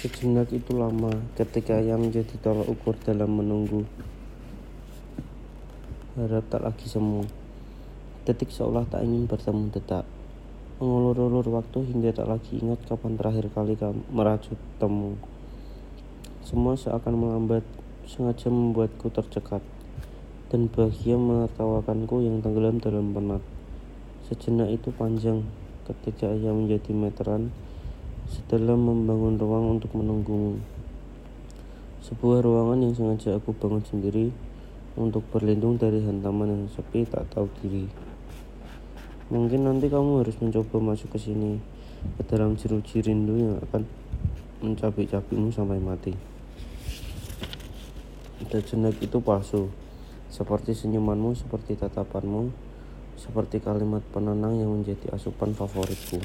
Sejenak itu lama, ketika ia menjadi tolak ukur dalam menunggu. Harap tak lagi semu. Detik seolah tak ingin bertemu detak. Mengulur-ulur waktu hingga tak lagi ingat kapan terakhir kali kamu merajut temu. Semua seakan melambat, sengaja membuatku tercekat. Dan bahagia menertawakanku yang tenggelam dalam penat. Sejenak itu panjang, ketika ia menjadi meteran, setelah membangun ruang untuk menunggumu. Sebuah ruangan yang sengaja aku bangun sendiri untuk berlindung dari hantaman yang sepi tak tahu diri. Mungkin nanti kamu harus mencoba masuk ke sini, ke dalam jeruji rindu yang akan mencabik-cabikmu sampai mati. Sejenak itu palsu, seperti senyumanmu, seperti tatapanmu, seperti kalimat penenang yang menjadi asupan favoritku.